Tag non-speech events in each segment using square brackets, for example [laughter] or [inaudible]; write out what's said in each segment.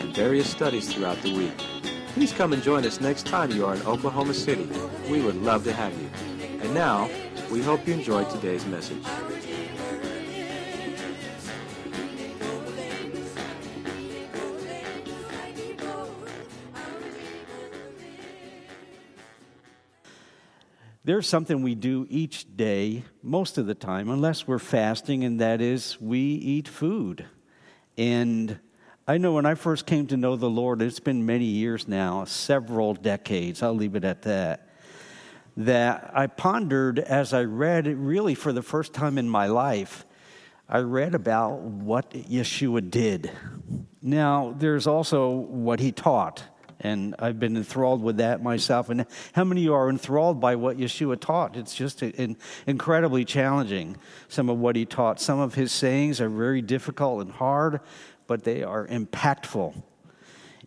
and various studies throughout the week. Please come and join us next time you are in Oklahoma City. We would love to have you. And now, we hope you enjoyed today's message. There's something we do each day, most of the time, unless we're fasting, and that is we eat food. And I know when I first came to know the Lord, it's been many years now, several decades, I'll leave it at that, that I pondered as I read, really for the first time in my life, I read about what Yeshua did. Now, there's also what he taught, and I've been enthralled with that myself. And how many of you are enthralled by what Yeshua taught? It's just incredibly challenging, some of what he taught. Some of his sayings are very difficult and hard, but they are impactful.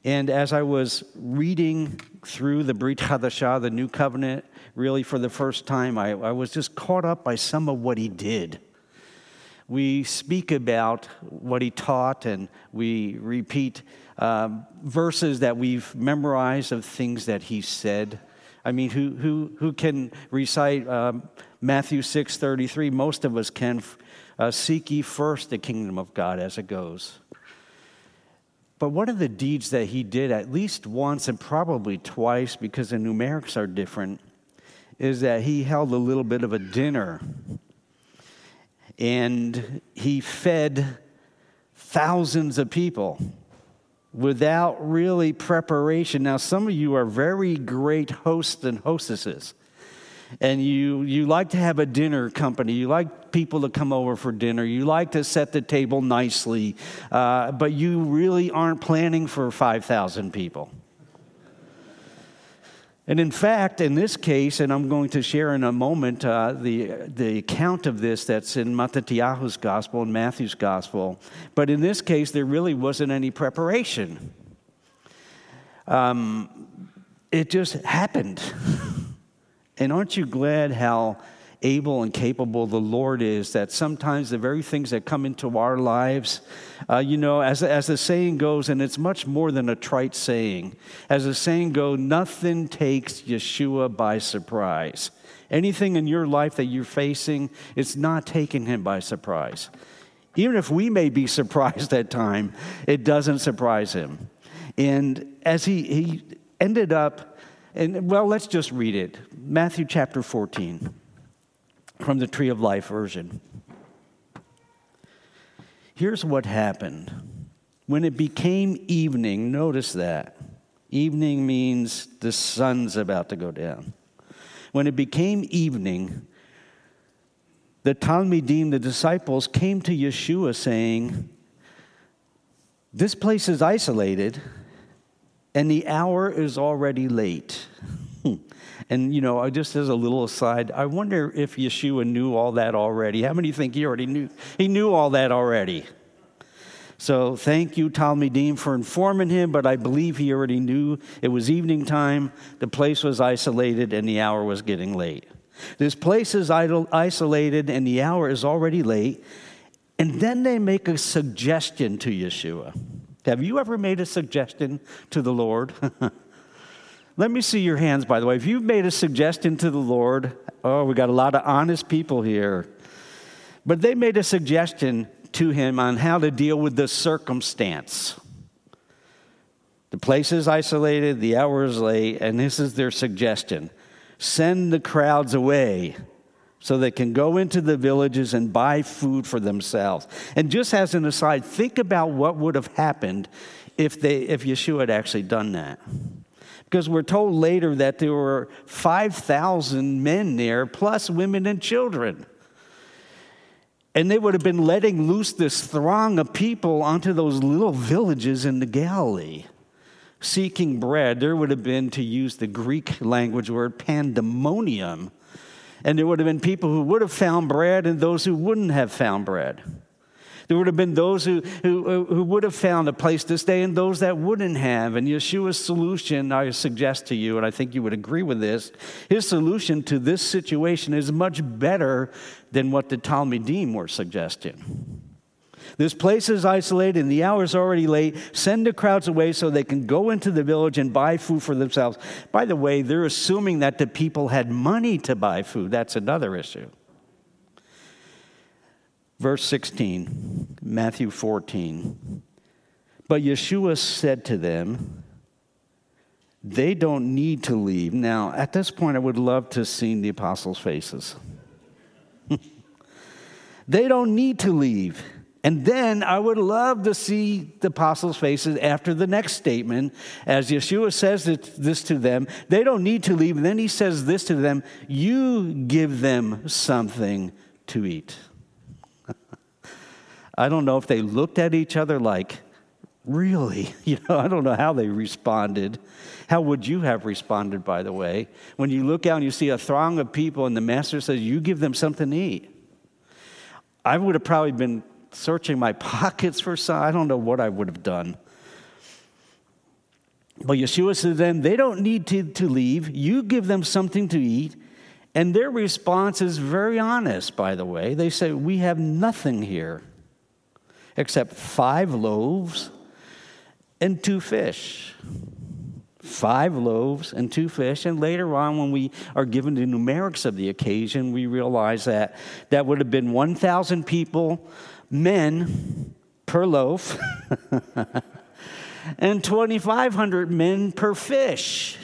And as I was reading through the Brit Hadashah, the New Covenant, really for the first time, I, I was just caught up by some of what he did. We speak about what he taught, and we repeat um, verses that we've memorized of things that he said. I mean, who, who, who can recite um, Matthew 6.33? Most of us can. Uh, Seek ye first the kingdom of God as it goes. But one of the deeds that he did at least once and probably twice, because the numerics are different, is that he held a little bit of a dinner and he fed thousands of people without really preparation. Now, some of you are very great hosts and hostesses and you, you like to have a dinner company. You like people to come over for dinner. You like to set the table nicely, uh, but you really aren't planning for 5,000 people. And in fact, in this case, and I'm going to share in a moment uh, the, the account of this that's in Mattathiyahu's gospel and Matthew's gospel, but in this case, there really wasn't any preparation. Um, it just happened. [laughs] And aren't you glad how able and capable the Lord is that sometimes the very things that come into our lives, uh, you know, as, as the saying goes, and it's much more than a trite saying, as the saying goes, nothing takes Yeshua by surprise. Anything in your life that you're facing, it's not taking him by surprise. Even if we may be [laughs] surprised at time, it doesn't surprise him. And as he, he ended up and well, let's just read it Matthew chapter 14 from the Tree of Life version. Here's what happened. When it became evening, notice that. Evening means the sun's about to go down. When it became evening, the Talmidim, the disciples, came to Yeshua saying, This place is isolated and the hour is already late. [laughs] Hmm. And, you know, just as a little aside, I wonder if Yeshua knew all that already. How many think he already knew? He knew all that already. So thank you, Talmidim, for informing him, but I believe he already knew it was evening time, the place was isolated, and the hour was getting late. This place is isolated, and the hour is already late. And then they make a suggestion to Yeshua. Have you ever made a suggestion to the Lord? [laughs] Let me see your hands, by the way. If you've made a suggestion to the Lord, oh, we got a lot of honest people here. But they made a suggestion to him on how to deal with the circumstance. The place is isolated, the hour is late, and this is their suggestion send the crowds away so they can go into the villages and buy food for themselves. And just as an aside, think about what would have happened if, they, if Yeshua had actually done that. Because we're told later that there were 5,000 men there, plus women and children. And they would have been letting loose this throng of people onto those little villages in the Galilee. seeking bread, there would have been, to use the Greek language word, pandemonium. And there would have been people who would have found bread and those who wouldn't have found bread. There would have been those who, who, who would have found a place to stay and those that wouldn't have. And Yeshua's solution, I suggest to you, and I think you would agree with this, his solution to this situation is much better than what the Talmidim were suggesting. This place is isolated and the hour is already late. Send the crowds away so they can go into the village and buy food for themselves. By the way, they're assuming that the people had money to buy food. That's another issue. Verse 16, Matthew 14. But Yeshua said to them, They don't need to leave. Now, at this point, I would love to see the apostles' faces. [laughs] they don't need to leave. And then I would love to see the apostles' faces after the next statement, as Yeshua says this to them. They don't need to leave. And then he says this to them You give them something to eat. I don't know if they looked at each other like, really? [laughs] You know, I don't know how they responded. How would you have responded, by the way? When you look out and you see a throng of people and the master says, You give them something to eat. I would have probably been searching my [laughs] pockets for some. I don't know what I would have done. But Yeshua said them, they don't need to, to leave. You give them something to eat. And their response is very honest, by the way. They say, We have nothing here except five loaves and two fish. Five loaves and two fish. And later on, when we are given the numerics of the occasion, we realize that that would have been 1,000 people, men per loaf, [laughs] and 2,500 men per fish.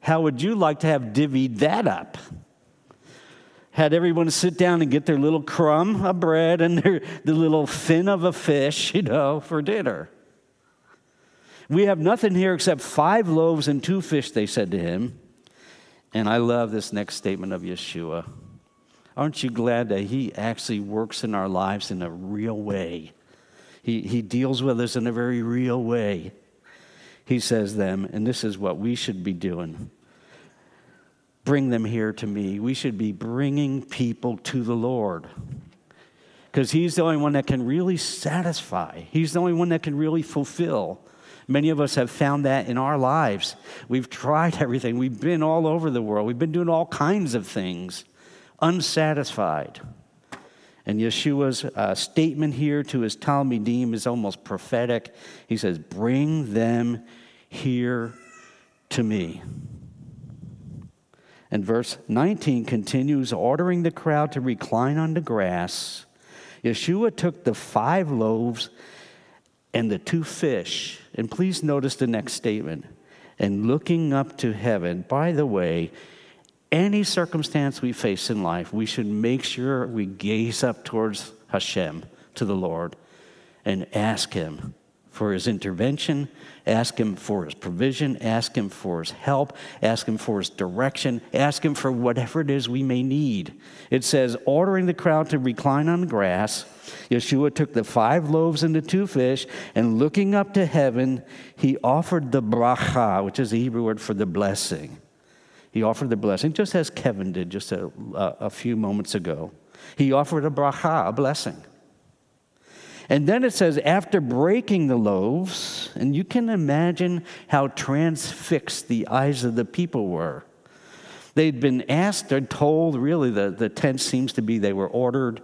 How would you like to have divvied that up? Had everyone sit down and get their little crumb of bread and their the little fin of a fish, [laughs] you know, for dinner. We have nothing here except five loaves and two fish, they said to him. And I love this next statement of Yeshua. Aren't you glad that he actually works in our lives in a real way? He, he deals with us in a very real way. He says them, and this is what we should be doing bring them here to me. We should be bringing people to the Lord because He's the only one that can really satisfy, He's the only one that can really fulfill. Many of us have found that in our lives. We've tried [laughs] everything, we've been all over the world, we've been doing all kinds of things, unsatisfied. And Yeshua's uh, statement here to his Talmidim is almost prophetic. He says, Bring them here to me. And verse 19 continues ordering the crowd to recline on the grass. Yeshua took the five loaves and the two fish. And please notice the next statement. And looking up to heaven, by the way, any circumstance we face in life, we should make sure we gaze up towards Hashem, to the Lord, and ask Him for His intervention Ask Him for His provision. Ask Him for His help. Ask Him for His direction. Ask Him for whatever it is we may need. It says, ordering the crowd to recline on grass, Yeshua took the five loaves and the two fish, and looking up to heaven, He offered the bracha, which is the Hebrew word for the blessing. He offered the blessing, just as Kevin did just a, a, a few moments ago. He offered a bracha, a blessing. And then it says, after breaking the loaves, and you can imagine how transfixed the eyes of the people were. They'd been asked or told, really, the, the tense seems to be they were ordered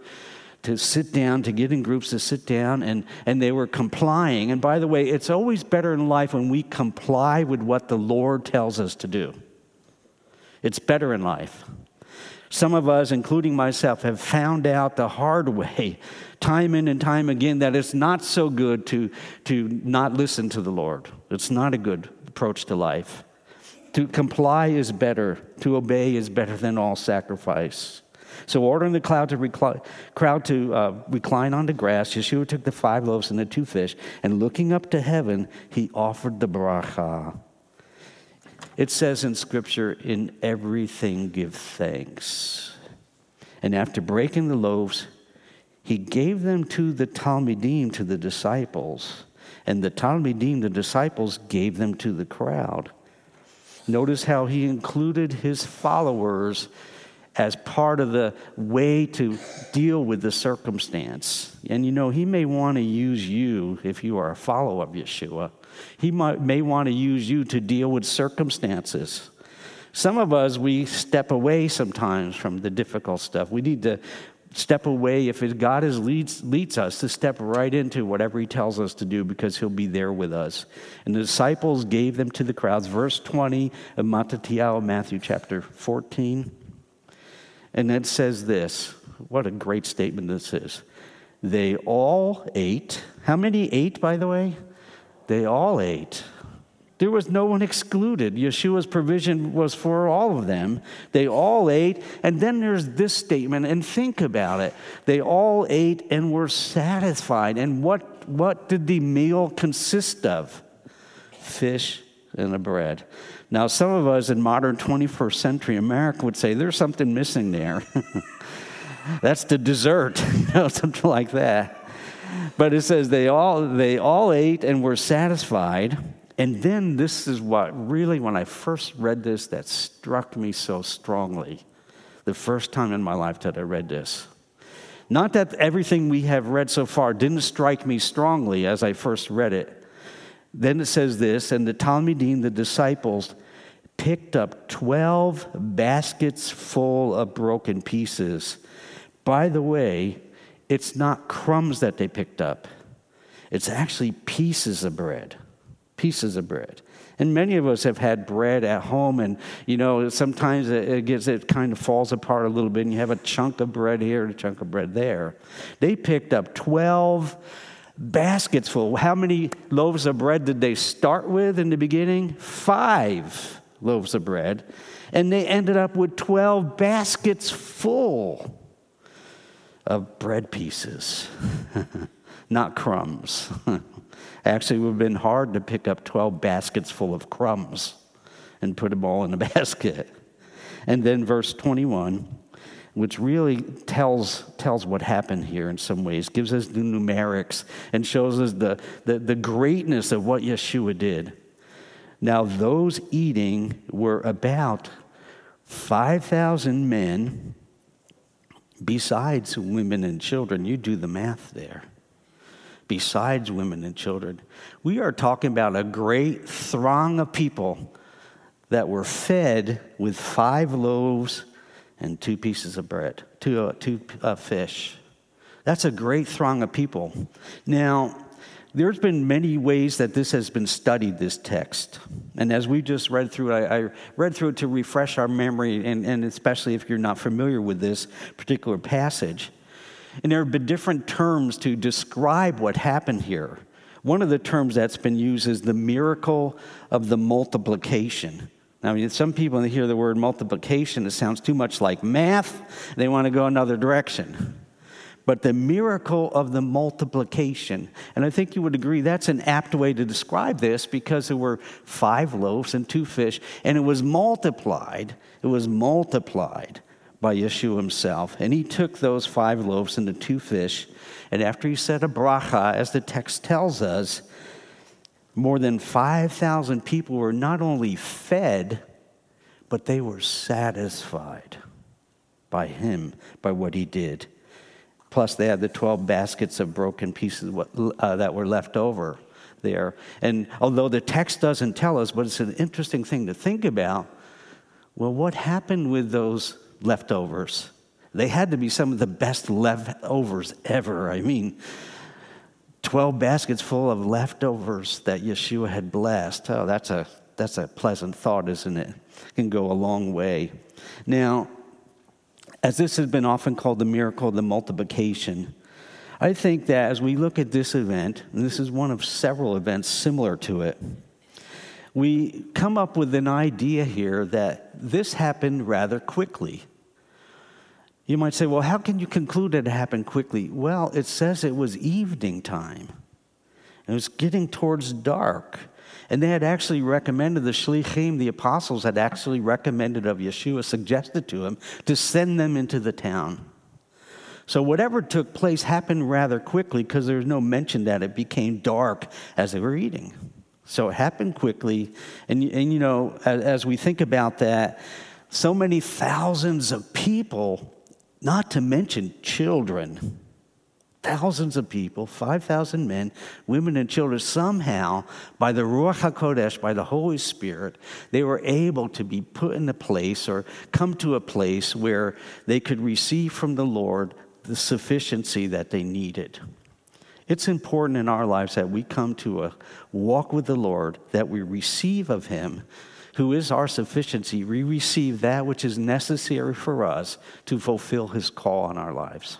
to sit down, to get in groups to sit down, and, and they were complying. And by the way, it's always better in life when we comply with what the Lord tells us to do. It's better in life. Some of us, including myself, have found out the hard way time in and time again that it's not so good to, to not listen to the Lord. It's not a good approach to life. To comply is better, to obey is better than all sacrifice. So, ordering the crowd to, recline, crowd to uh, recline on the grass, Yeshua took the five loaves and the two fish, and looking up to heaven, he offered the bracha. It says in Scripture, in everything give thanks. And after breaking the loaves, he gave them to the Talmidim, to the disciples. and the Talmidim, the disciples, gave them to the crowd. Notice how he included his followers as part of the way to deal with the circumstance. And you know, he may want to use you if you are a follower of Yeshua. He might, may want to use you to deal with circumstances. Some of us, we step away sometimes from the difficult stuff. We need to step away if God is leads, leads us to step right into whatever he tells us to do because he'll be there with us. And the disciples gave them to the crowds. Verse 20 of Mattathiao, Matthew chapter 14. And it says this what a great statement this is. They all ate. How many ate, by the way? They all ate. There was no one excluded. Yeshua's provision was for all of them. They all ate. And then there's this statement, and think about it. They all ate and were satisfied. And what, what did the meal consist of? Fish and a bread. Now, some of us in modern 21st century America would say there's something missing there. [laughs] That's the dessert, [laughs] you know, something like that. But it says they all, they all ate and were satisfied. And then this is what really, when I first read this, that struck me so strongly. The first time in my life that I read this. Not that everything we have read so far didn't strike me strongly as I first read it. Then it says this, and the Talmidim, the disciples, picked up 12 baskets full of broken pieces. By the way, it's not crumbs that they picked up, it's actually pieces of bread pieces of bread. And many of us have had bread at home, and you know, sometimes it gets it kind of falls apart a little bit, and you have a chunk of bread here and a chunk of bread there. They picked up 12 baskets full. How many loaves of bread did they start with in the beginning? Five loaves of bread. And they ended up with 12 baskets full of bread pieces, [laughs] not crumbs. [laughs] Actually, it would have been hard to pick up 12 baskets full of crumbs and put them all in a [laughs] basket. And then verse 21, which really tells, tells what happened here in some ways, gives us the numerics and shows us the, the, the greatness of what Yeshua did. Now, those eating were about 5,000 men, besides women and children. You do the math there besides women and children. We are talking about a great throng of people that were fed with five loaves and two pieces of bread, two, uh, two uh, fish. That's a great throng of people. Now, there's been many ways that this has been studied, this text. And as we just read through it, I, read through it to refresh our memory, and, and especially if you're not familiar with this particular passage. And there have been different terms to describe what happened here. One of the terms that's been used is the miracle of the multiplication. Now, some people, when they hear the word multiplication, it sounds too much like math. They want to go another direction. But the miracle of the multiplication, and I think you would agree that's an apt way to describe this because there were five loaves and two fish, and it was multiplied. It was multiplied by Yeshua himself. And he took those five loaves and the two fish, and after he said a bracha, as the text tells us, more than 5,000 people were not only fed, but they were satisfied by him, by what he did. Plus, they had the 12 baskets of broken pieces uh, that were left over there. And although the text doesn't tell us, but it's an interesting thing to think about, well, what happened with those leftovers. They had to be some of the best leftovers ever. I mean, 12 baskets full of leftovers that Yeshua had blessed. Oh, that's a, that's a pleasant thought, isn't it? it? Can go a long way. Now, as this has been often called the miracle of the multiplication, I think that as we look at this event, and this is one of several events similar to it, we come up with an idea here that this happened rather quickly. You might say, well, how can you conclude that it happened quickly? Well, it says it was evening time. It was getting towards dark. And they had actually recommended, the Shlichim, the apostles, had actually recommended of Yeshua, suggested to him to send them into the town. So, whatever took place happened rather quickly because there's no mention that it became dark as they were eating. So, it happened quickly. And, and you know, as, as we think about that, so many thousands of people, not to mention children, thousands of people, 5,000 men, women, and children, somehow, by the Ruach HaKodesh, by the Holy Spirit, they were able to be put in a place or come to a place where they could receive from the Lord the sufficiency that they needed. It's important in our lives that we come to a walk with the Lord, that we receive of Him, who is our sufficiency. We receive that which is necessary for us to fulfill His call on our lives.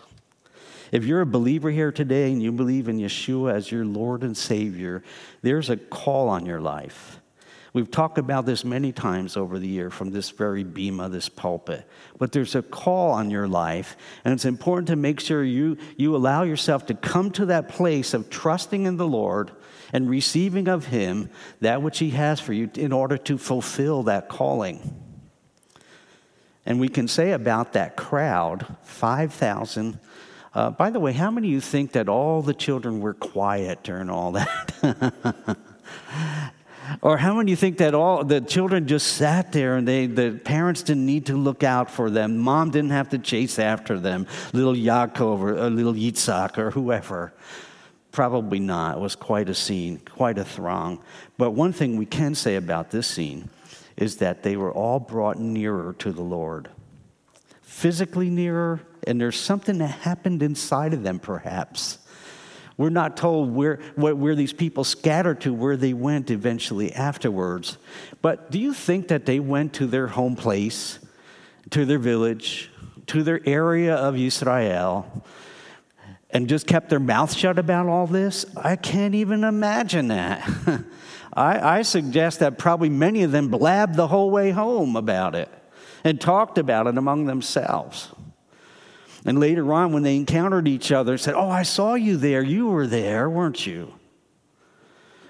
If you're a believer here today and you believe in Yeshua as your Lord and Savior, there's a call on your life. We've talked about this many times over the year from this very bema, this pulpit. But there's a call on your life, and it's important to make sure you, you allow yourself to come to that place of trusting in the Lord and receiving of Him that which He has for you in order to fulfill that calling. And we can say about that crowd 5,000 uh, by the way, how many of you think that all the children were quiet during all that? [laughs] or how many of you think that all the children just sat there and they, the parents didn't need to look out for them? Mom didn't have to chase after them, little Yaakov or, or little Yitzhak or whoever. Probably not. It was quite a scene, quite a throng. But one thing we can say about this scene is that they were all brought nearer to the Lord physically nearer, and there's something that happened inside of them, perhaps. We're not told where, where these people scattered to, where they went eventually afterwards. But do you think that they went to their home place, to their village, to their area of Israel, and just kept their mouth shut about all this? I can't even imagine that. [laughs] I, I suggest that probably many of them blabbed the whole way home about it and talked about it among themselves. And later on, when they encountered each other, said, Oh, I saw you there. You were there, weren't you?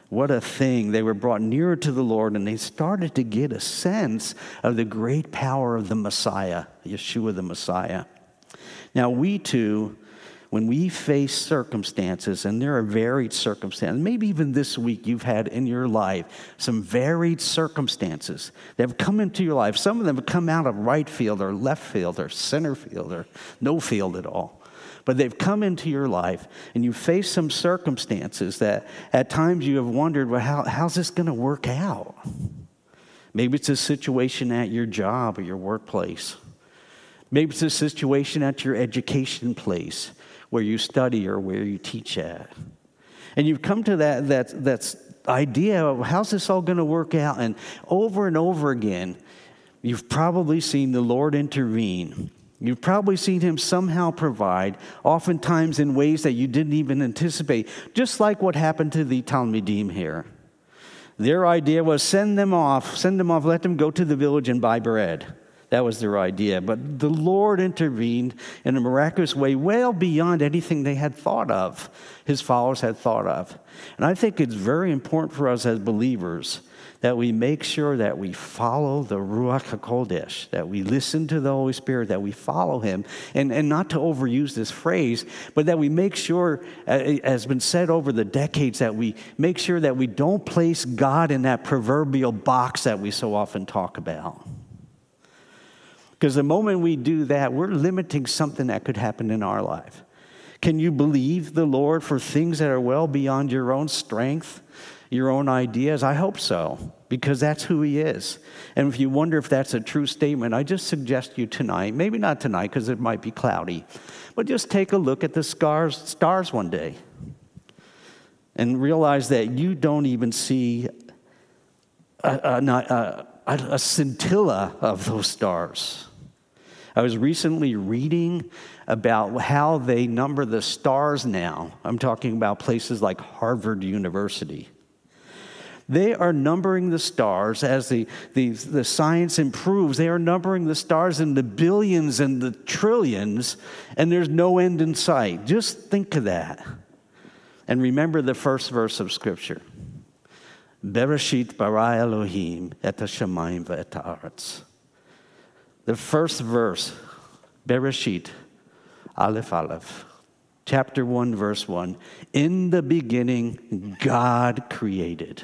What a thing. They were brought nearer to the Lord and they started to get a sense of the great power of the Messiah, Yeshua the Messiah. Now, we too when we face circumstances, and there are varied circumstances, maybe even this week you've had in your life some varied circumstances that have come into your life. Some of them have come out of right field or left field or center field or no field at all. But they've come into your life, and you face some circumstances that at times you have wondered, well, how, how's this going to work out? Maybe it's a situation at your job or your workplace. Maybe it's a situation at your education place where you study or where you teach at. And you've come to that, that, that idea of how's this all going to work out? And over and over again, you've probably seen the Lord intervene. You've probably seen him somehow provide, oftentimes in ways that you didn't even anticipate, just like what happened to the Talmidim here. Their idea was send them off, send them off, let them go to the village and buy bread. That was their idea. But the Lord intervened in a miraculous way, well beyond anything they had thought of, his followers had thought of. And I think it's very important for us as believers that we make sure that we follow the Ruach HaKodesh, that we listen to the Holy Spirit, that we follow Him. And, and not to overuse this phrase, but that we make sure, as has been said over the decades, that we make sure that we don't place God in that proverbial box that we so often talk about. Because the moment we do that, we're limiting something that could happen in our life. Can you believe the Lord for things that are well beyond your own strength, your own ideas? I hope so, because that's who He is. And if you wonder if that's a true statement, I just suggest you tonight, maybe not tonight because it might be cloudy, but just take a look at the stars, stars one day and realize that you don't even see a, a, a, a scintilla of those stars. I was recently reading about how they number the stars now. I'm talking about places like Harvard University. They are numbering the stars as the, the, the science improves. They are numbering the stars in the billions and the trillions, and there's no end in sight. Just think of that. And remember the first verse of Scripture Bereshit bara Elohim et hashamayim haaretz. The first verse, Bereshit, Aleph Aleph. Chapter 1, verse 1. In the beginning, God created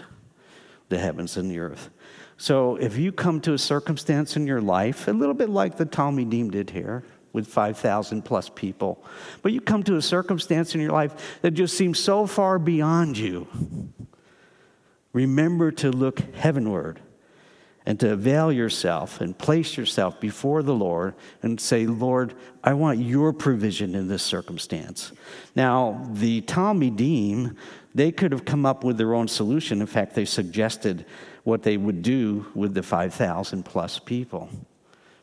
the heavens and the earth. So if you come to a circumstance in your life, a little bit like the Talmidim did here, with 5,000 plus people, but you come to a circumstance in your life that just seems so far beyond you, remember to look heavenward and to avail yourself and place yourself before the Lord and say, Lord, I want your provision in this circumstance. Now, the Talmidim, they could have come up with their own solution. In fact, they suggested what they would do with the 5,000 plus people.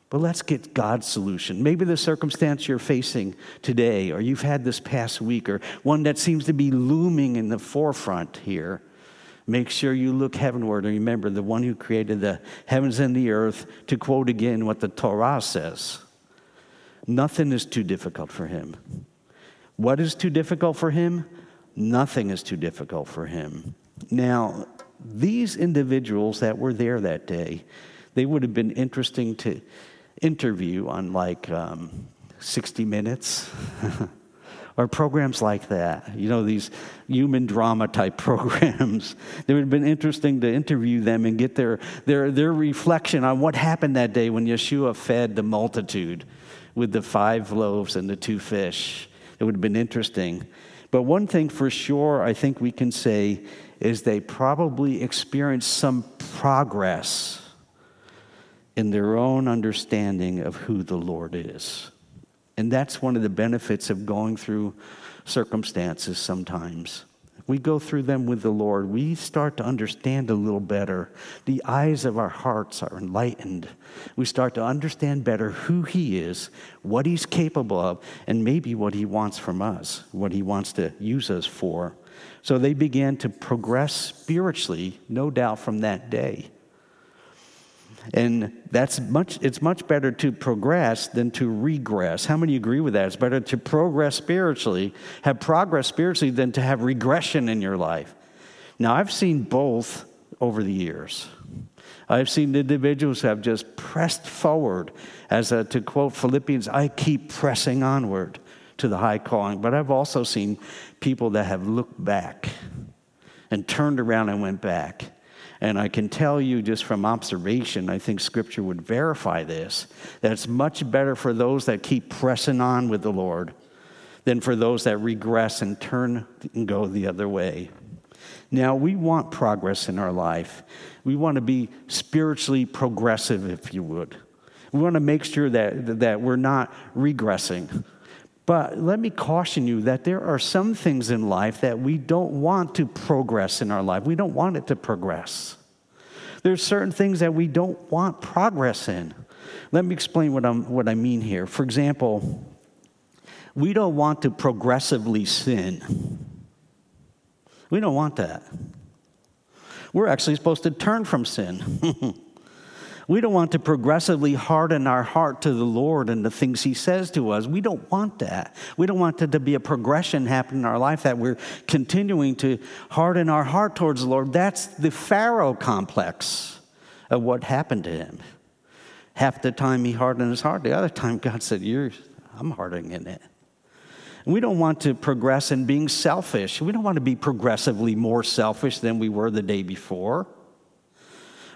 But let's get God's solution. Maybe the circumstance you're facing today, or you've had this past week, or one that seems to be looming in the forefront here. Make sure you look heavenward and remember the one who created the heavens and the earth, to quote again what the Torah says nothing is too difficult for him. What is too difficult for him? Nothing is too difficult for him. Now, these individuals that were there that day, they would have been interesting to interview on like um, 60 Minutes. [laughs] or programs like that, you know, these human drama type [laughs] programs. it would have been interesting to interview them and get their, their, their reflection on what happened that day when Yeshua fed the multitude with the five loaves and the two fish. It would have been interesting. But one thing for sure I think we can say is they probably experienced some progress in their own understanding of who the Lord is. And that's one of the benefits of going through circumstances sometimes. We go through them with the Lord. We start to understand a little better. The eyes of our hearts are enlightened. We start to understand better who He is, what He's capable of, and maybe what He wants from us, what He wants to use us for. So they began to progress spiritually, no doubt, from that day. And that's much, it's much better to progress than to regress. How many agree with that? It's better to progress spiritually, have progress spiritually, than to have regression in your life. Now, I've seen both over the years. I've seen individuals have just pressed forward. As a, to quote Philippians, I keep pressing onward to the high calling. But I've also seen people that have looked back and turned around and went back and I can tell you just from observation, I think scripture would verify this, that it's much better for those that keep pressing on with the Lord than for those that regress and turn and go the other way. Now, we want progress in our life. We want to be spiritually progressive, if you would. We want to make sure that, that we're not regressing. But let me caution you that there are some things in life that we don't want to progress in our life. We don't want it to progress. There's certain things that we don't want progress in. Let me explain what, I'm, what I mean here. For example, we don't want to progressively sin. We don't want that. We're actually supposed to turn from sin. [laughs] We don't want to progressively harden our heart to the Lord and the things He says to us. We don't want that. We don't want it to be a progression happening in our life that we're continuing to harden our heart towards the Lord. That's the Pharaoh complex of what happened to him. Half the time he hardened his heart, the other time God said, You're, I'm hardening it. We don't want to progress in being selfish. We don't want to be progressively more selfish than we were the day before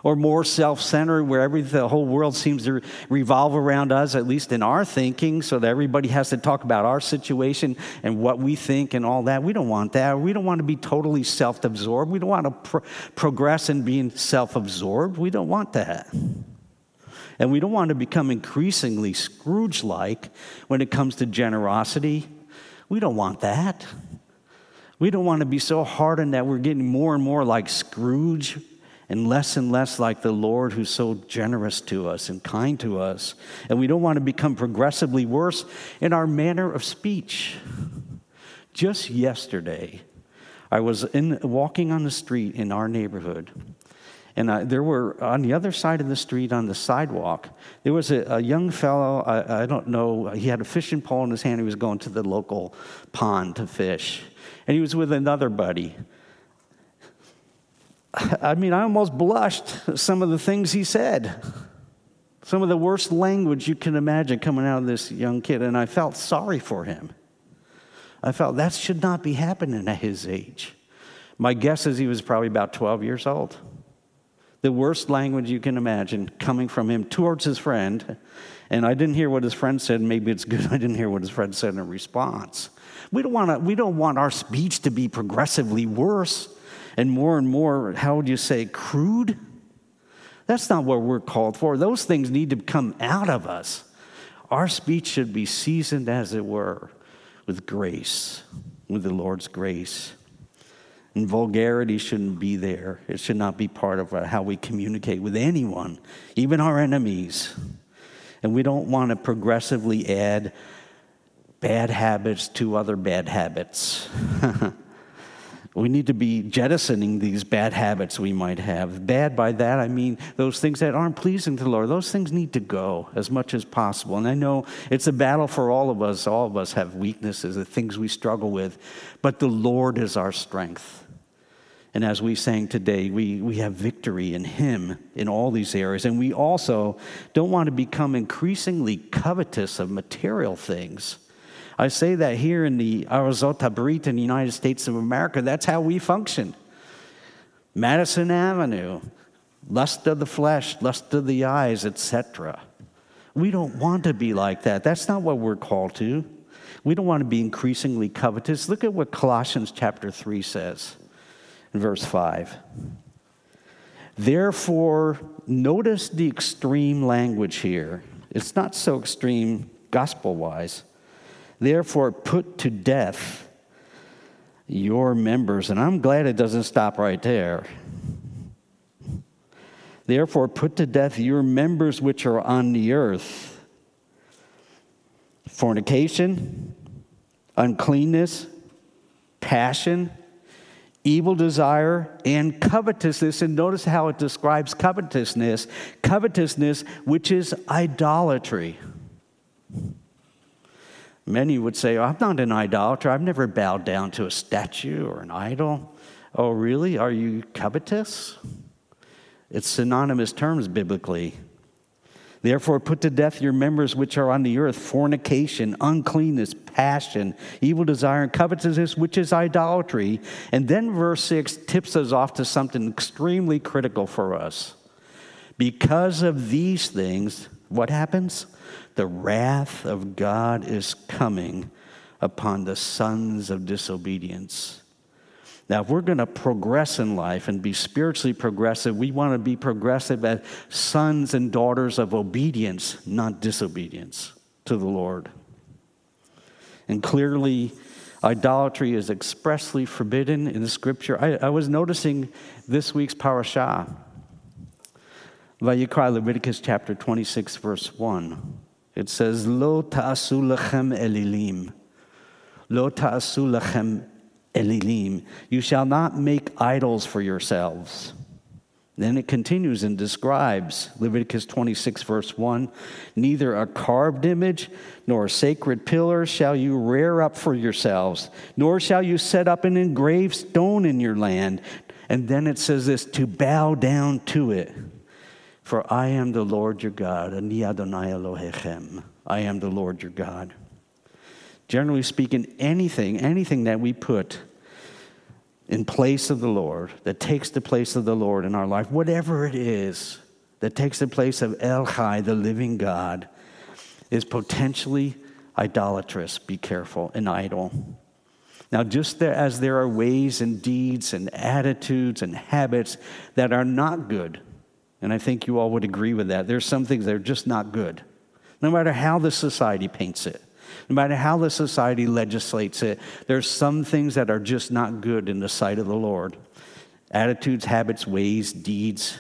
or more self centered, where every, the whole world seems to revolve around us, at least in our thinking, so that everybody has to talk about our situation and what we think and all that. We don't want that. We don't want to be totally self absorbed. We don't want to pro- progress in being self absorbed. We don't want that. And we don't want to become increasingly Scrooge like when it comes to generosity. We don't want that. We don't want to be so hardened that we're getting more and more like Scrooge and less and less like the Lord who's so generous to us and kind to us. And we don't want to become progressively worse in our manner of speech. Just yesterday, I was in, walking on the street in our neighborhood. And I, there were, on the other side of the street, on the sidewalk, there was a, a young fellow, I, I, don't know, he had a fishing pole in his hand. He was going to the local pond to fish. And he was with another buddy. I mean, I almost blushed some of the things he said. Some of the worst language you can imagine coming out of this young kid, and I felt sorry for him. I felt that should not be happening at his age. My guess is he was probably about 12 years old. The worst language you can imagine coming from him towards his friend. And I didn't hear what his friend said. Maybe it's good [laughs] I didn't hear what his friend said in response. We don't, want to, we don't want our speech to be progressively worse and more and more, how would you say, crude? That's not what we're called for. Those things need to come out of us. Our speech should be seasoned, as it were, with grace, with the Lord's grace. And vulgarity shouldn't be there. It should not be part of uh, how we communicate with anyone, even our enemies. And we don't want to progressively add bad habits to other bad habits. [laughs] we need to be jettisoning these bad habits we might have. Bad by that, I mean those things that aren't pleasing to the Lord. Those things need to go as much as possible. And I know it's a battle for all of us. All of us have weaknesses, the things we struggle with. But the Lord is our strength. And as we sang today, we, we have victory in Him in all these areas. And we also don't want to become increasingly covetous of material things. I say that here in the Artzot HaBrit in the United States of America, that's how we function. Madison Avenue, lust of the flesh, lust of the eyes, etc. We don't want to be like that. That's not what we're called to. We don't want to be increasingly covetous. Look at what Colossians chapter 3 says in verse 5. Therefore, notice the extreme language here. It's not so extreme gospel wise. Therefore, put to death your members. And I'm glad it doesn't stop right there. Therefore, put to death your members which are on the earth fornication, uncleanness, passion evil desire, and covetousness. And notice how it describes covetousness covetousness, which is idolatry. Many would say, oh, I'm not an idolater. I've never bowed down to a statue or an idol. Oh, really? Are you covetous? It's synonymous terms biblically. Therefore, put to death your members which are on the earth fornication, uncleanness, passion, evil desire, and covetousness, which is idolatry. And then verse 6 tips us off to something extremely critical for us. Because of these things, what happens? The wrath of God is coming upon the sons of disobedience. Now, if we're going to progress in life and be spiritually progressive, we want to be progressive as sons and daughters of obedience, not disobedience to the Lord. And clearly, idolatry is expressly forbidden in the scripture. I, I was noticing this week's parashah, Vayikra, Leviticus chapter 26, verse 1. It says, Lo ta'asu lachem elilim. Lo ta'asu lachem Elilim. You shall not make idols for yourselves. Then it continues and describes Leviticus 26, verse 1 Neither a carved image nor a sacred pillar shall you rear up for yourselves, nor shall you set up an engraved stone in your land. And then it says this to bow down to it. For I am the Lord your God, Ani Adonai Elohechem. I am the Lord your God. Generally speaking, anything, anything that we put in place of the Lord, that takes the place of the Lord in our life, whatever it is that takes the place of El Chai, the living God, is potentially idolatrous. Be careful, an idol. Now, just there, as there are ways and deeds and attitudes and habits that are not good, and I think you all would agree with that, there's some things that are just not good, no matter how the society paints it. No matter how the society legislates it, there's some things that are just not good in the sight of the Lord attitudes, habits, ways, deeds.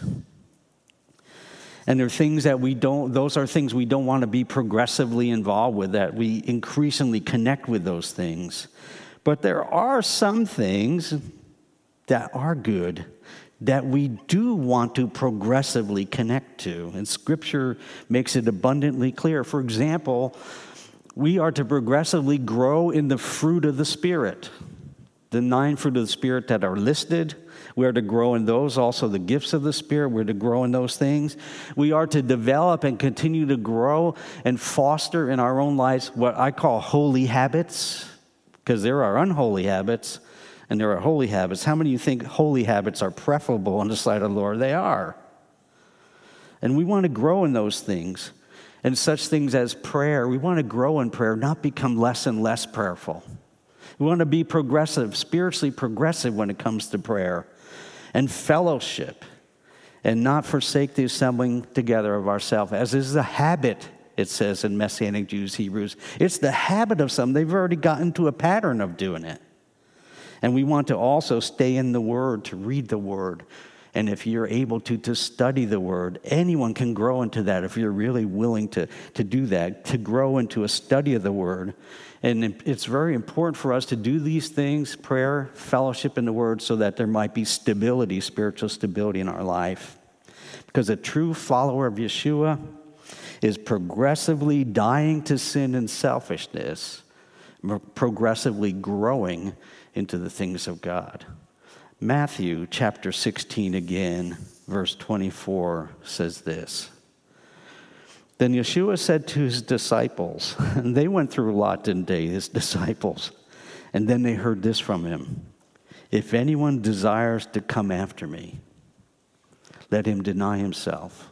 And there are things that we don't, those are things we don't want to be progressively involved with, that we increasingly connect with those things. But there are some things that are good that we do want to progressively connect to. And Scripture makes it abundantly clear. For example, we are to progressively grow in the fruit of the Spirit. The nine fruit of the Spirit that are listed, We are to grow in those, also the gifts of the Spirit. We're to grow in those things. We are to develop and continue to grow and foster in our own lives what I call holy habits, because there are unholy habits and there are holy habits. How many of you think holy habits are preferable on the side of the Lord? They are. And we want to grow in those things. And such things as prayer, we want to grow in prayer, not become less and less prayerful. We want to be progressive, spiritually progressive when it comes to prayer and fellowship, and not forsake the assembling together of ourselves, as is the habit, it says in Messianic Jews, Hebrews. It's the habit of some. They've already gotten to a pattern of doing it. And we want to also stay in the Word, to read the Word, and if you're able to, to study the word, anyone can grow into that if you're really willing to, to do that, to grow into a study of the word. And it's very important for us to do these things prayer, fellowship in the word, so that there might be stability, spiritual stability in our life. Because a true follower of Yeshua is progressively dying to sin and selfishness, progressively growing into the things of God. Matthew chapter 16 again, verse 24 says this. Then Yeshua said to his disciples, and [laughs] they went through a lot, didn't his [laughs] disciples? And then they heard this from him If anyone desires to come after me, let him deny himself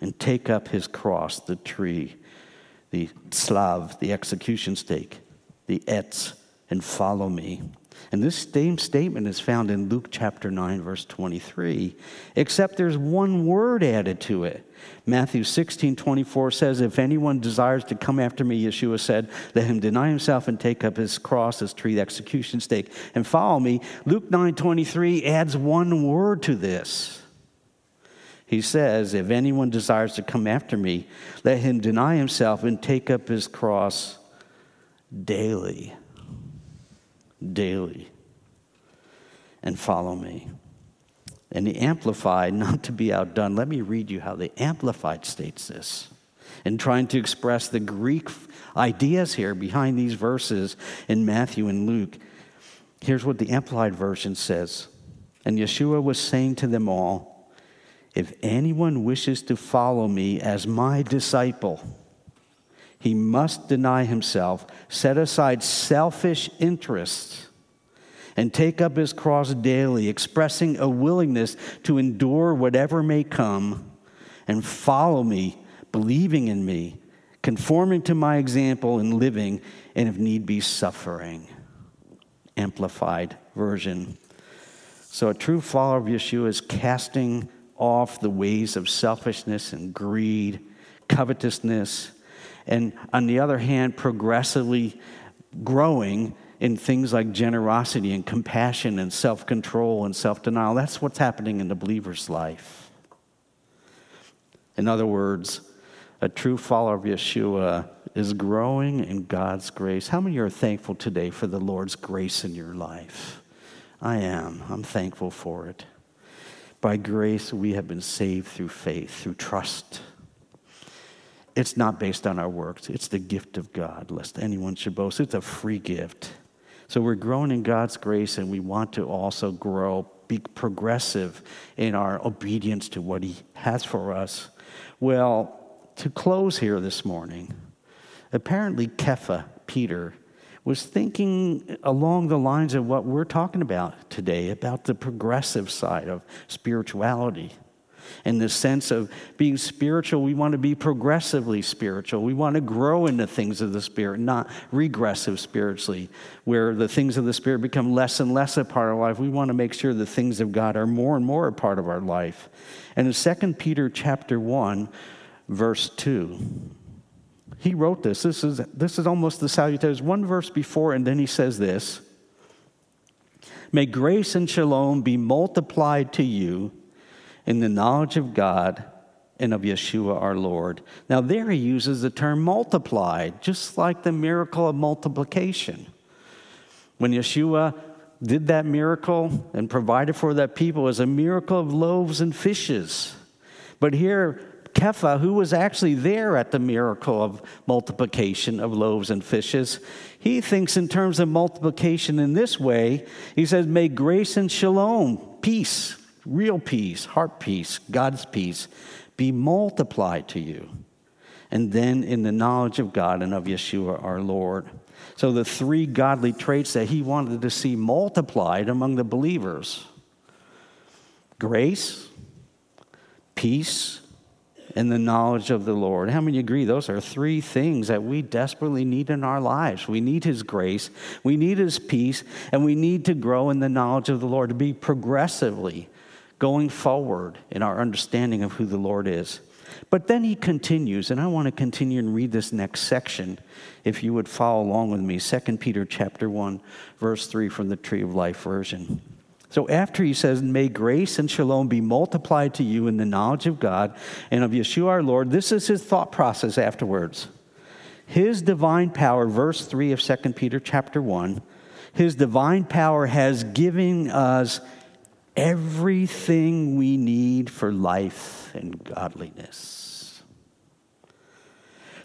and take up his cross, the tree, the slav, the execution stake, the etz, and follow me. And this same statement is found in Luke chapter 9, verse 23, except there's one word added to it. Matthew 16, 24 says, If anyone desires to come after me, Yeshua said, let him deny himself and take up his cross, his tree, the execution stake, and follow me. Luke 9, 23 adds one word to this. He says, If anyone desires to come after me, let him deny himself and take up his cross daily daily and follow me. And the Amplified, not to be outdone, let me read you how the Amplified states this. In trying to express the Greek ideas here behind these verses in Matthew and Luke, here's what the Amplified Version says. And Yeshua was saying to them all, If anyone wishes to follow me as my disciple, he must deny himself, set aside selfish interests, and take up his cross daily, expressing a willingness to endure whatever may come and follow me, believing in me, conforming to my example in living, and if need be, suffering. Amplified version. So, a true follower of Yeshua is casting off the ways of selfishness and greed, covetousness and on the other hand, progressively growing in things like generosity and compassion and self control and self denial. That's what's happening in the believer's life. In other words, a true follower of Yeshua is growing in God's grace. How many are thankful today for the Lord's grace in your life? I am. I'm thankful for it. By grace, we have been saved through faith, through trust it's not based on our works, it's the gift of God, lest anyone should boast. It's a free gift. So we're growing in God's grace, and we want to also grow, be progressive in our obedience to what He has for us. Well, to close here this morning, apparently Kepha, Peter, was thinking along the lines of what we're talking about today about the progressive side of spirituality in the sense of being spiritual, we want to be progressively spiritual. We want to grow in the things of the Spirit, not regressive spiritually, where the things of the Spirit become less and less a part of life. We want to make sure the things of God are more and more a part of our life. And in 2 Peter chapter 1, verse 2, he wrote this. This is, this is almost the salutations. One verse before, and then he says this May grace and shalom be multiplied to you in the knowledge of God and of Yeshua our Lord. Now, there he uses the term multiplied, just like the miracle of multiplication. When Yeshua did that miracle and provided for that people as a miracle of loaves and fishes. But here, Kepha, who was actually there at the miracle of multiplication of loaves and fishes, he thinks in terms of multiplication in this way. He says, May grace and shalom, peace, real peace, heart peace, God's peace, be multiplied to you. And then in the knowledge of God and of Yeshua our Lord. So the three godly traits that he wanted to see multiplied among the believers grace, peace, and the knowledge of the Lord. How many agree those are three things that we desperately need in our lives? We need His grace, we need His peace, and we need to grow in the knowledge of the Lord, to be progressively going forward in our understanding of who the Lord is. But then he continues, and I want to continue and read this next section, if you would follow along with me. 2 Peter chapter 1, verse 3 from the Tree of Life version. So after he says, May grace and shalom be multiplied to you in the knowledge of God and of Yeshua our Lord, this is his thought process afterwards. His divine power, verse 3 of 2 Peter chapter 1, his divine power has given us everything we need for life and godliness.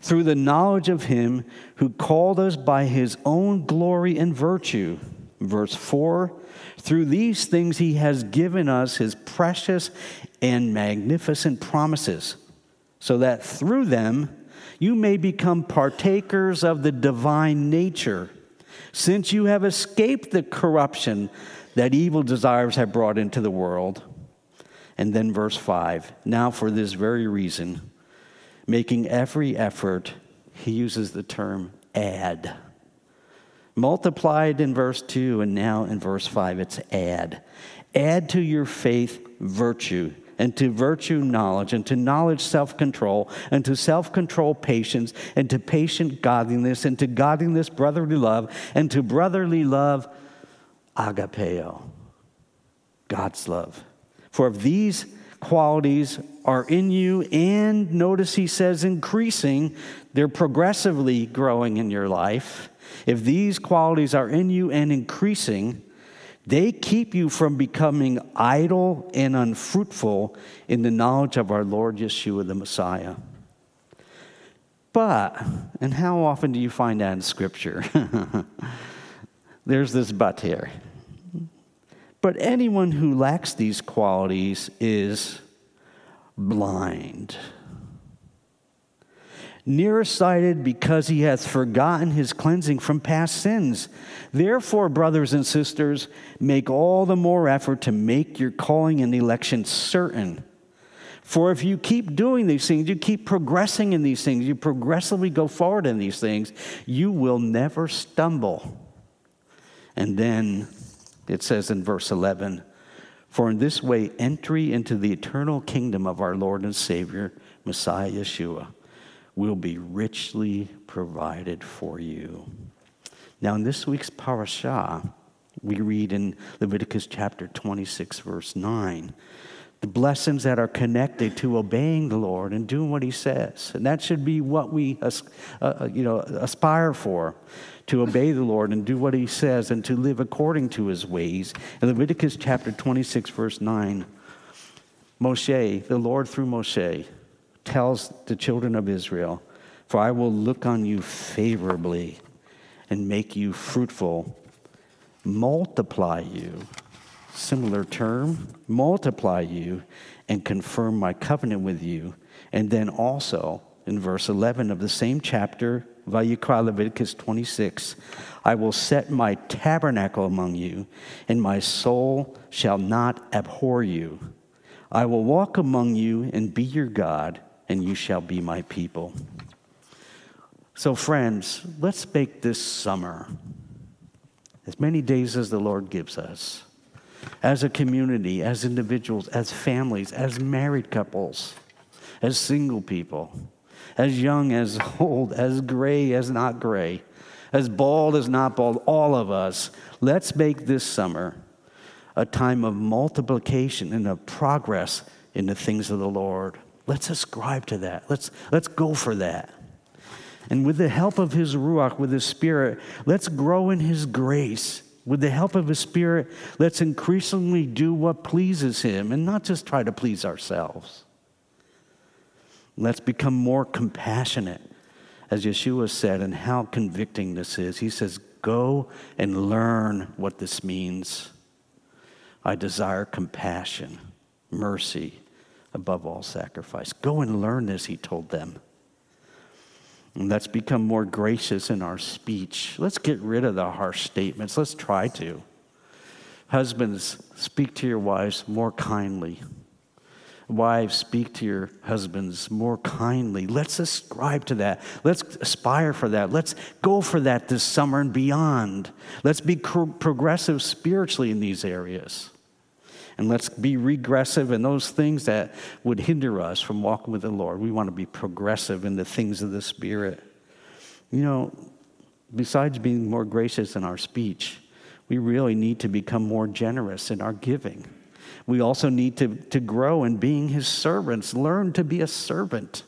Through the knowledge of him who called us by his own glory and virtue, verse 4 through these things, he has given us his precious and magnificent promises, so that through them you may become partakers of the divine nature, since you have escaped the corruption that evil desires have brought into the world. And then, verse 5 now, for this very reason, making every effort, he uses the term add Multiplied in verse 2, and now in verse 5, it's add. Add to your faith virtue, and to virtue knowledge, and to knowledge self control, and to self control patience, and to patient godliness, and to godliness brotherly love, and to brotherly love agapeo, God's love. For if these qualities are in you, and notice he says increasing, they're progressively growing in your life if these qualities are in you and increasing, they keep you from becoming idle and unfruitful in the knowledge of our Lord Yeshua the Messiah. But, and how often do you find that in Scripture? [laughs] There's this but here. But anyone who lacks these qualities is blind nearsighted because he hath forgotten his cleansing from past sins. Therefore, brothers and sisters, make all the more effort to make your calling and election certain. For if you keep doing these things, you keep progressing in these things, you progressively go forward in these things, you will never stumble. And then it says in verse 11, For in this way, entry into the eternal kingdom of our Lord and Savior, Messiah Yeshua will be richly provided for you. Now, in this week's parashah, we read in Leviticus chapter 26, verse 9, the blessings that are connected to obeying the Lord and doing what He says. And that should be what we uh, uh, you know, aspire for to obey the Lord and do what He says and to live according to His ways. In Leviticus chapter 26, verse 9, Moshe, the Lord through Moshe, tells the children of Israel, For I will look on you favorably and make you fruitful, multiply you. Similar term, multiply you and confirm my covenant with you. And then also in verse 11 of the same chapter, Vayikra Leviticus 26, I will set my tabernacle among you, and my soul shall not abhor you. I will walk among you and be your God and you shall be my people. So, friends, let's make this summer as many days as the Lord gives us, as a community, as individuals, as families, as married couples, as single people, as young as [laughs] old, as gray as not gray, as bald as not bald, all of us, let's make this summer a time of multiplication and of progress in the things of the Lord. Let's ascribe to that. Let's, let's go for that. And with the help of His Ruach, with His Spirit, let's grow in His grace. With the help of His Spirit, let's increasingly do what pleases Him and not just try to please ourselves. Let's become more compassionate, as Yeshua said, and how convicting this is. He says, Go and learn what this means. I desire compassion, mercy above all sacrifice. Go and learn this, he told them. And let's become more gracious in our speech. Let's get rid of the harsh statements. Let's try to. Husbands, speak to your wives more kindly. Wives, speak to your husbands more kindly. Let's ascribe to that. Let's aspire for that. Let's go for that this summer and beyond. Let's be progressive spiritually in these areas. And let's be regressive in those things that would hinder us from walking with the Lord. We want to be progressive in the things of the Spirit. You know, besides being more gracious in our speech, we really need to become more generous in our giving. We also need to, to grow in being his servants. Learn to be a servant.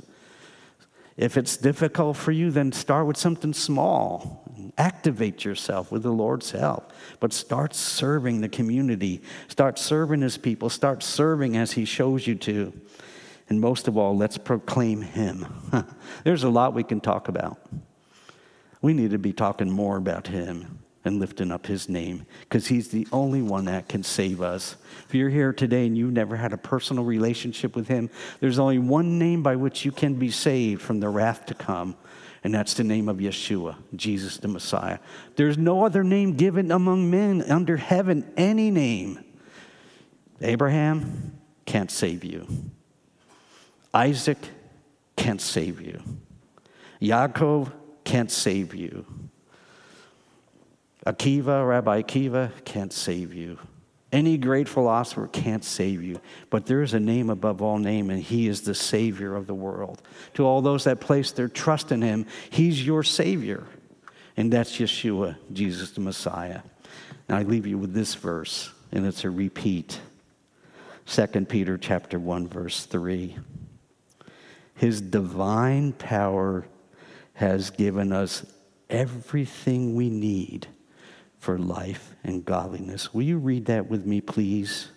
If it's difficult for you, then start with something small. Activate yourself with the Lord's help. But start serving the community. Start serving his people. Start serving as he shows you to. And most of all, let's proclaim him. [laughs] There's a lot we can talk about. We need to be talking more about him and lifting up his name because he's the only one that can save us. If you're here today and you've never had a personal relationship with him, there's only one name by which you can be saved from the wrath to come, and that's the name of Yeshua, Jesus the Messiah. There's no other name given among men under heaven, any name. Abraham can't save you. Isaac can't save you. Yaakov can't save you. Akiva, Rabbi Akiva, can't save you. Any great philosopher can't save you, but there is a name above all name, and He is the Savior of the world. To all those that place their trust in Him, He's your Savior, and that's Yeshua, Jesus the Messiah. Now I leave you with this verse, and it's a repeat. 2 Peter chapter 1 verse 3. His divine power has given us everything we need for life and godliness. Will you read that with me, please?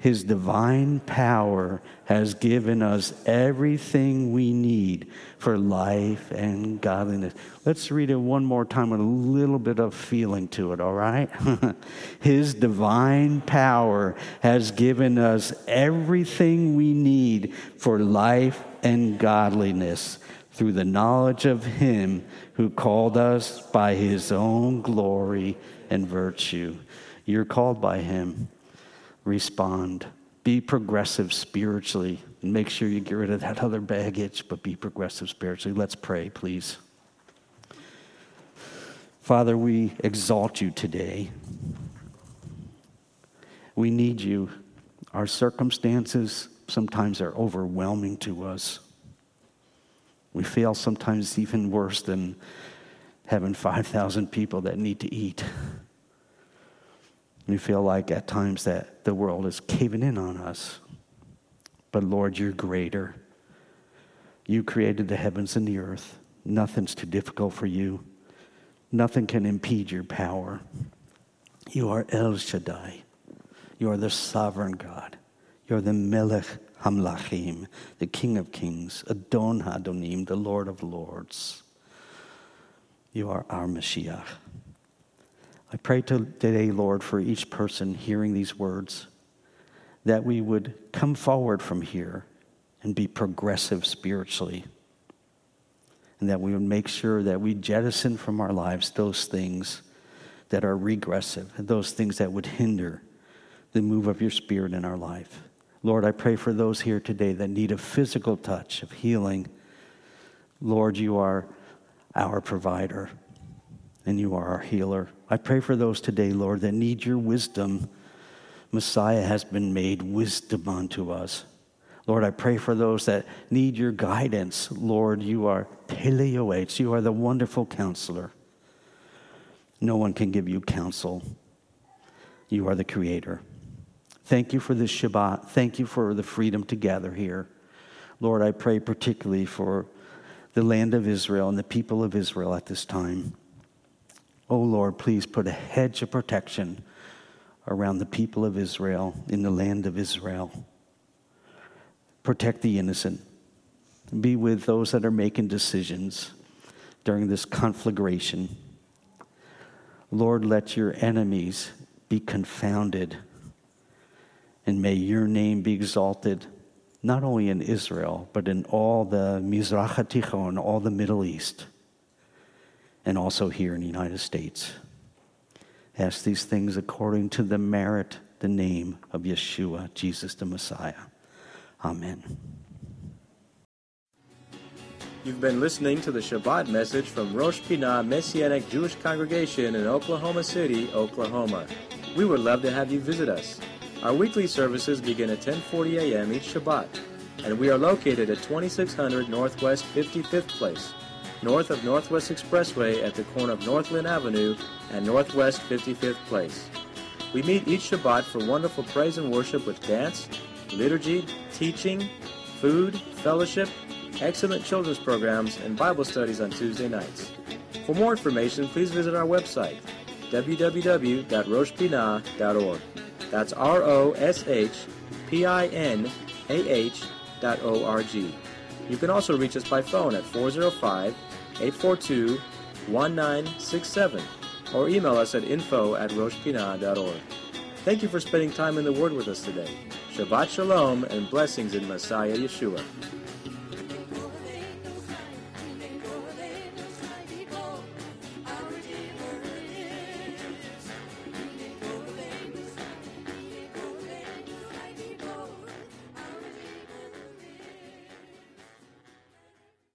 His divine power has given us everything we need for life and godliness. Let's read it one more time with a little bit of feeling to it, all right? [laughs] His divine power has given us everything we need for life and godliness through the knowledge of Him who called us by His own glory and virtue. You're called by Him. Respond. Be progressive spiritually and make sure you get rid of that other baggage, but be progressive spiritually. Let's pray, please. Father, we exalt you today. We need you. Our circumstances sometimes are overwhelming to us. We feel sometimes even worse than having 5,000 people that need to eat. We feel like at times that the world is caving in on us. But Lord, you're greater. You created the heavens and the earth. Nothing's too difficult for you. Nothing can impede your power. You are El Shaddai. You are the sovereign God. You're the Melech Hamlachim, the King of Kings, Adon Hadonim, the Lord of Lords. You are our Mashiach. I pray today, Lord, for each person hearing these words, that we would come forward from here and be progressive spiritually, and that we would make sure that we jettison from our lives those things that are regressive, those things that would hinder the move of your spirit in our life. Lord, I pray for those here today that need a physical touch of healing. Lord, you are our provider and you are our healer. I pray for those today, Lord, that need your wisdom. Messiah has been made wisdom unto us. Lord, I pray for those that need your guidance. Lord, you are Pele Yoetz. You are the wonderful counselor. No one can give you counsel. You are the creator. Thank you for this Shabbat. Thank you for the freedom to gather here. Lord, I pray particularly for the land of Israel and the people of Israel at this time. Oh Lord, please put a hedge of protection around the people of Israel in the land of Israel. Protect the innocent. Be with those that are making decisions during this conflagration. Lord, let your enemies be confounded, and may your name be exalted, not only in Israel, but in all the Mizrach HaTichon, all the Middle East, and also here in the United States. Ask these things according to the merit, the name of Yeshua, Jesus the Messiah. Amen. You've been listening to the Shabbat message from Rosh Pinah Messianic Jewish Congregation in Oklahoma City, Oklahoma. We would love to have you visit us. Our weekly services begin at 10:40 a.m. each Shabbat, and we are located at 2600 Northwest 55th Place, north of Northwest Expressway at the corner of Northland Avenue and Northwest 55th Place. We meet each Shabbat for wonderful praise and worship with dance, liturgy, teaching, food, fellowship, excellent children's programs, and Bible studies on Tuesday nights. For more information, please visit our website, www.roshpinah.org. That's R O S H P I N A H dot O R G. You can also reach us by phone at 405 842 1967 or email us at info at roshpinah.org. Thank you for spending time in the Word with us today. Shabbat Shalom and blessings in Messiah Yeshua.